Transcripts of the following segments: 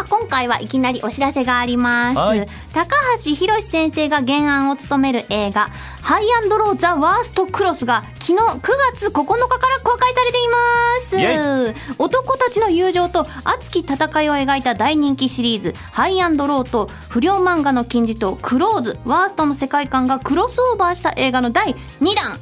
あ今回はいきなりお知らせがあります、はい。高橋博先生が原案を務める映画「ハイアンドロー・ザ・ワースト・クロス」が昨日9月9日から公開されています。男たちの友情と熱き戦いを描いた大人気シリーズ「ハイアンドロー」と不良漫画の金字塔「クローズ」ワーストの世界観がクロスオーバーした映画の第2弾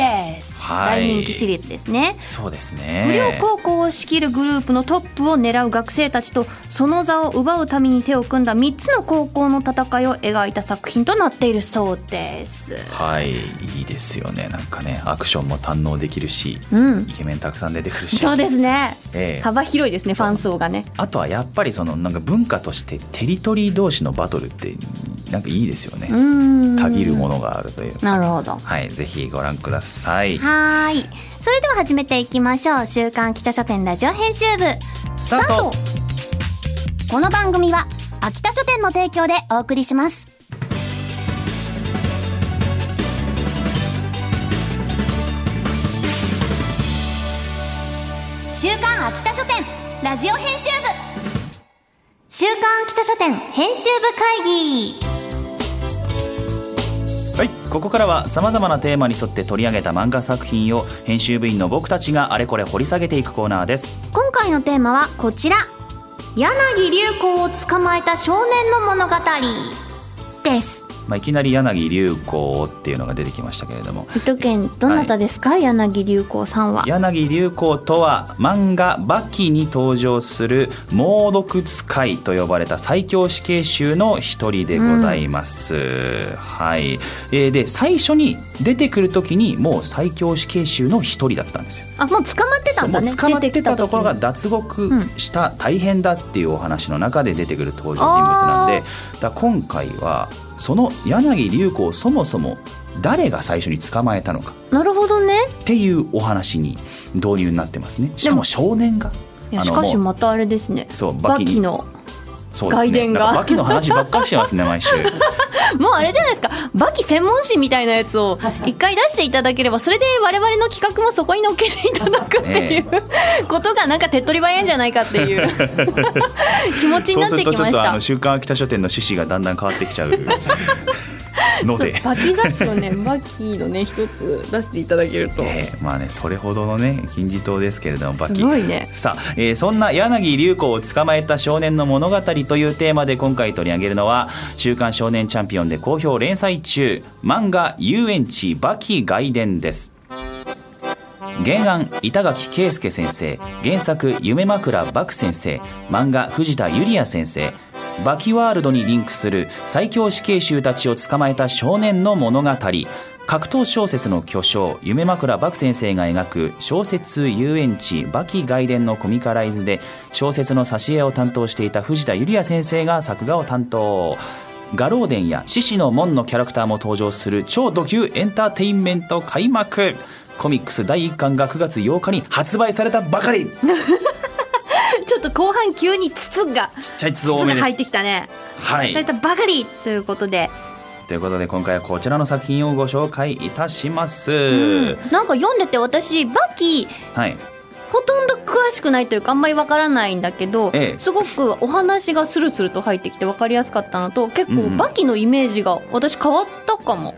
です、はい。大人気シリーズですね。そうです不良ね高校を仕切るグループのトップを狙う学生たちとその座を奪うために手を組んだ3つの高校の戦いを描いた作品となっているそうです。はい。いいですよね。なんかねアクションも堪能できるしうん。イケメンたくさん出てくるし。そうですね。ええ。幅広いですねファン層がね。あとはやっぱりそのなんか文化としてテリトリー同士のバトルってなんかいいですよね。たぎるものがあるという。なるほど。はいぜひご覧ください。はーい。それでは始めていきましょう。週刊北書店ラジオ編集部。スタート。この番組は秋田書店の提供でお送りします。週刊秋田書店ラジオ編集部。週刊秋田書店編集部会議。はいここからはさまざまなテーマに沿って取り上げた漫画作品を編集部員の僕たちがあれこれ掘り下げていくコーナーです。今回のテーマはこちら。柳流行を捕まえた少年の物語です。まあ、いきなり柳流子っていうのが出てきましたけれども。伊藤健どなたですか、柳流子さんは。柳流子とは漫画「バキ」に登場する猛毒使いと呼ばれた最強死刑囚の一人でございます、はい、えーで最初に出てくる時にもう最強死刑囚の一人だったんですよ。あもう捕まってたんだね捕まってたところが脱獄した大変だっていうお話の中で出てくる登場人物なんでだ今回はその柳流子をそもそも誰が最初に捕まえたのか。なるほどね。っていうお話に導入になってますね。しかも少年が？しかしまたあれですね。そうバキのそうですね。バキの話ばっかりしてますね 毎週。もうあれじゃないですか。バキ専門誌みたいなやつを一回出していただければそれで我々の企画もそこに乗っけていただくっていうことがなんか手っ取り早いんじゃないかっていう 気持ちになってそうするときましたちょっとあの「週刊秋田書店」の趣旨がだんだん変わってきちゃうので。バキ雑誌をねバキのね 一つ出していただけると。えーまあねそれほどのね金字塔ですけれどもバキ。すごいね。さあ、えーそんな柳流子を捕まえた少年の物語というテーマで今回取り上げるのは「週刊少年チャンピオン」で好評連載中漫画「遊園地バキ外伝」です。原案板垣圭介先生。原作夢枕漠先生。漫画藤田ゆりや先生バキワールドにリンクする最強死刑囚たちを捕まえた少年の物語。格闘小説の巨匠夢枕漠先生が描く小説遊園地バキ外伝のコミカライズで小説の挿絵を担当していた藤田ゆりや先生が作画を担当。ガローデンや獅子の門のキャラクターも登場する超ド級エンターテインメント開幕。コミックス第1巻が9月8日に発売されたばかりと後半急に筒がちゃいつ多筒が入ってめですきたね。はい。されたばかりということで、ということで今回はこちらの作品をご紹介いたします、なんか読んでて私バキはい。ほとんど詳しくないというかあんまりわからないんだけど、ええ。すごくお話がスルスルと入ってきて分かりやすかったのと結構うんうん。バキのイメージが私変わったかも。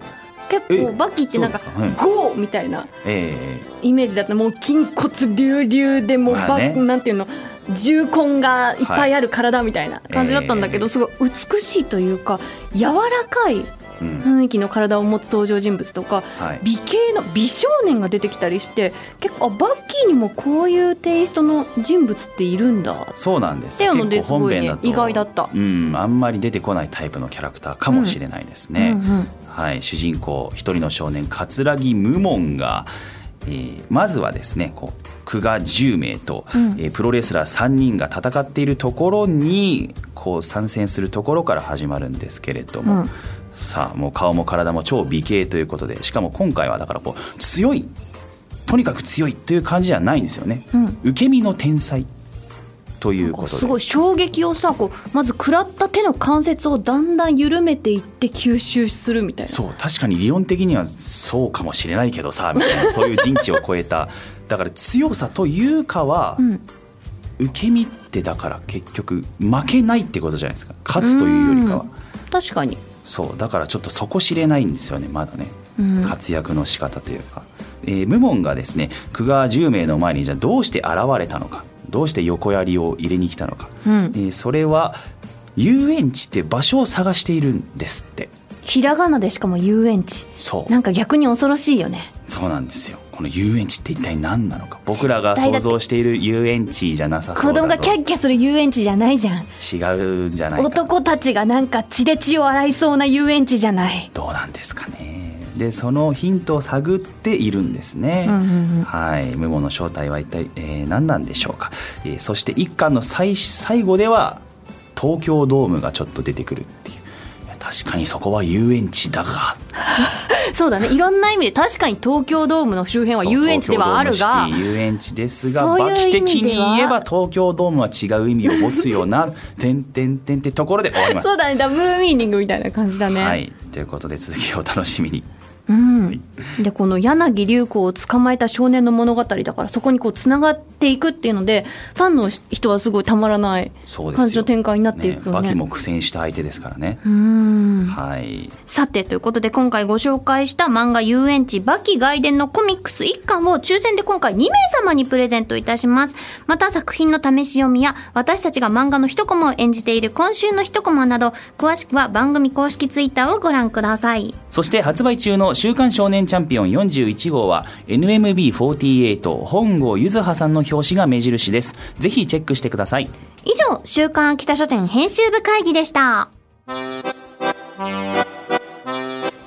結構えバキってなんかゴーみたいなえ。イメージだった。もう筋骨隆々でもうバ、まあね。なんていうの？重根がいっぱいある体みたいな感じだったんだけど、ええすごい美しいというか柔らかいーうん。雰囲気の体を持つ登場人物とかはい、美形の美少年が出てきたりして結構あバッキーにもこういうテイストの人物っているんだ。っそうなんですていうのですね意外だった。うんあんまり出てこないタイプのキャラクターかもしれないですね、うんうんはい、主人公一人の少年桂木無門がえーまずはですねこう久我10名と、えープロレスラー3人が戦っているところにこう参戦するところから始まるんですけれども、うん。さあもう顔も体も超美形ということでしかも今回はだからこう強いとにかく強いという感じじゃないんですよね、うん。受け身の天才ということで。すごい衝撃をさこうまず食らった手の関節をだんだん緩めていって吸収するみたいな。そう確かに理論的にはそうかもしれないけどさみたいな そういう人知を超えた。だから強さというかは、うん。受け身ってだから結局負けないってことじゃないですか。勝つというよりかは。確かに。そうだからちょっとそこ知れないんですよねまだね、うん。活躍の仕方というか、えー、無門がですね久我10名の前にじゃあどうして現れたのかどうして横槍を入れに来たのか、うん。えーそれは遊園地って場所を探しているんですって。ひらがなでしかも遊園地。そう。なんか逆に恐ろしいよね。そうなんですよ。この遊園地って一体何なのか。僕らが想像している遊園地じゃなさそうだと子供がキャッキャする遊園地じゃないじゃん。違うんじゃないか男たちがなんか血で血を洗いそうな遊園地じゃない。どうなんですかねでそのヒントを探っているんですね、うんうんうん。はい。無謀の正体は一体、えー何なんでしょうか、えーそして一巻の最最後では東京ドームがちょっと出てくるっていう。確かにそこは遊園地だが。そうだね。いろんな意味で確かに東京ドームの周辺は遊園地ではあるが。遊園地ですがそういうバキ的に言えば東京ドームは違う意味を持つような「てんてんてん」ってところで終わります。そうだね。ダブルミーニングみたいな感じだね、はい。ということで続きをお楽しみにうん、でこの柳流子を捕まえた少年の物語だからそこにこうつながっていくっていうのでファンの人はすごいたまらない感じの展開になっていくよね。バキも苦戦した相手ですからね、うん。はい。さてということで今回ご紹介した漫画遊園地バキ外伝のコミックス1巻を抽選で今回2名様にプレゼントいたします。また作品の試し読みや私たちが漫画の一コマを演じている今週の一コマなど詳しくは番組公式ツイッターをご覧ください。そして発売中の「週刊少年チャンピオン41号」は NMB48 本郷ゆずはさんの表紙が目印です。ぜひチェックしてください。以上週刊秋田書店編集部会議でした。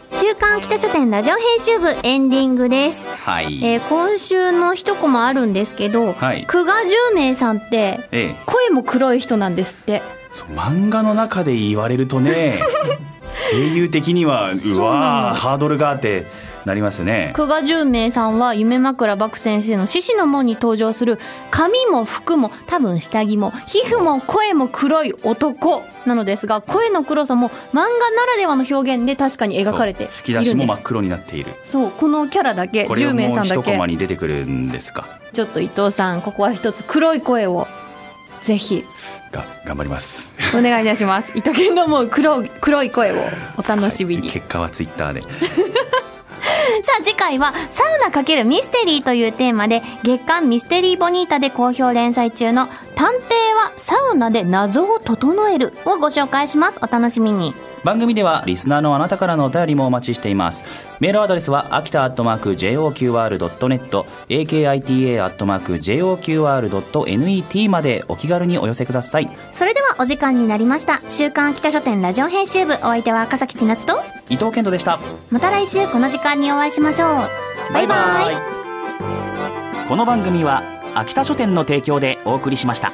週刊秋田書店ラジオ編集部エンディングです、はい、えー今週の一コマあるんですけど、はい。久我十名さんってええ。声も黒い人なんですって。そう漫画の中で言われるとね 声優的にはうわーハードルがあってなりますね。久我十名さんは夢枕漠先生の獅子の門に登場する。髪も服も多分下着も。皮膚も声も黒い男なのですが声の黒さも漫画ならではの表現で確かに描かれている。んです吹き出しも真っ黒になっているそうこのキャラだけ。10これをもう名さんだけ一コマに出てくるんですかちょっと伊藤さんここは一つ黒い声をぜひ。が頑張ります。お願いいたします。伊藤健のもう黒い黒い声をお楽しみに、結果はツイッターで。さあ次回はサウナ×ミステリーというテーマで月刊ミステリーボニータで好評連載中の探偵はサウナで謎を整えるをご紹介します。お楽しみに番組ではリスナーのあなたからのお便りもお待ちしています。メールアドレスは秋田アットマーク JOQR.net akita アットマーク JOQR.net までお気軽にお寄せください。それではお時間になりました。週刊秋田書店ラジオ編集部お相手は赤崎千夏と伊藤健人でした。また来週この時間にお会いしましょう。バイバイ。この番組は秋田書店の提供でお送りしました